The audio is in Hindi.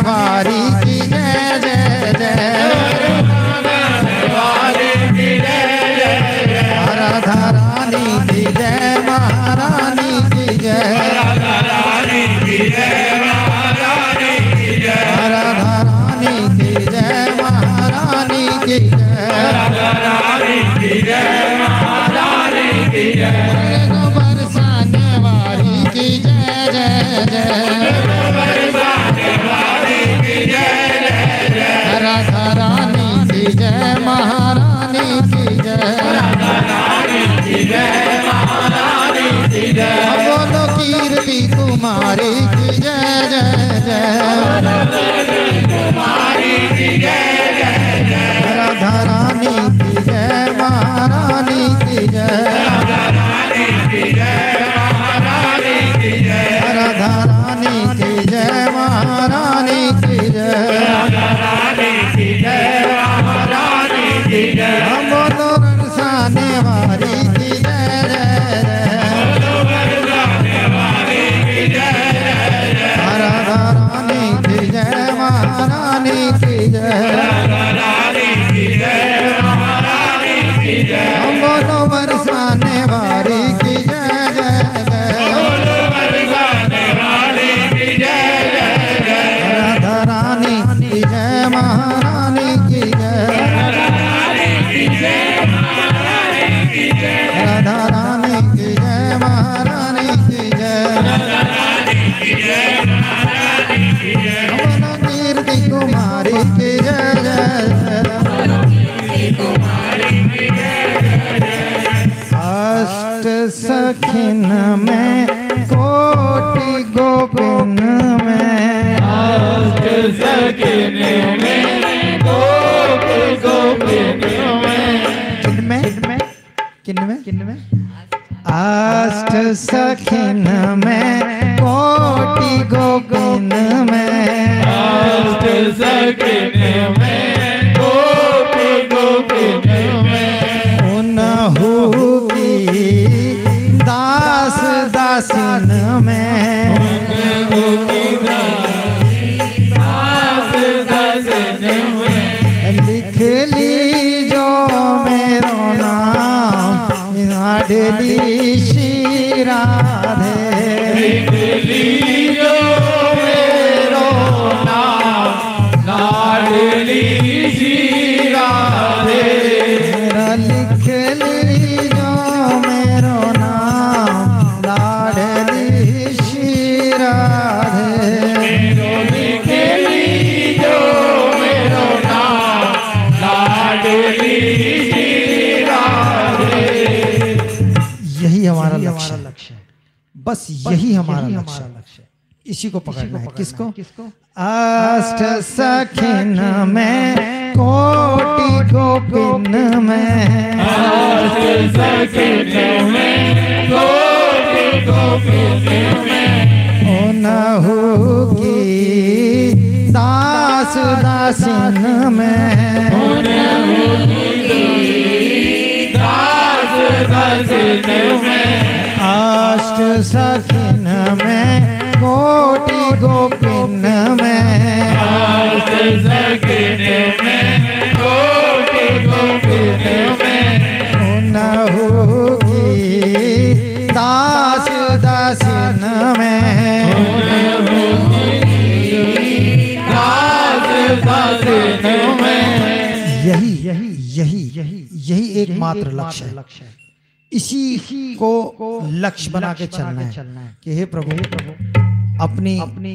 सवारी की जय जय जय। राधा रानी की कुमारी जय जय जय। राधा रानी की जय, महारानी की राधा रानी की जय, महारानी की हम बोलो बरसाने वाली महारानी की जय राधा रानी की जय महारानी की जय कीर्ति कुमारी की जय जय अष्ट सखिन में कोटि गोपिन सखिन में कोटि गोपिन लिख ली जो मेरो नाम लाडली श्री राधे। मेरा लिख ली जो मेरो नाम। लाडली श्री राधे। हमारा लक्ष्य है। बस यही हमारा लक्ष्य है। इसी को पकड़ना है। किसको? अष्ट सखिन में कोटि गोपिन में। नहु की दास दासिन में। अष्ट सखिन में कोटि गोपिन में। नहु की दास दासिन में। यही यही यही यही यही एकमात्र लक्ष्य है। इसी इसी को लक्ष्य बना के चलना है कि हे प्रभु प्रभु अपनी अपनी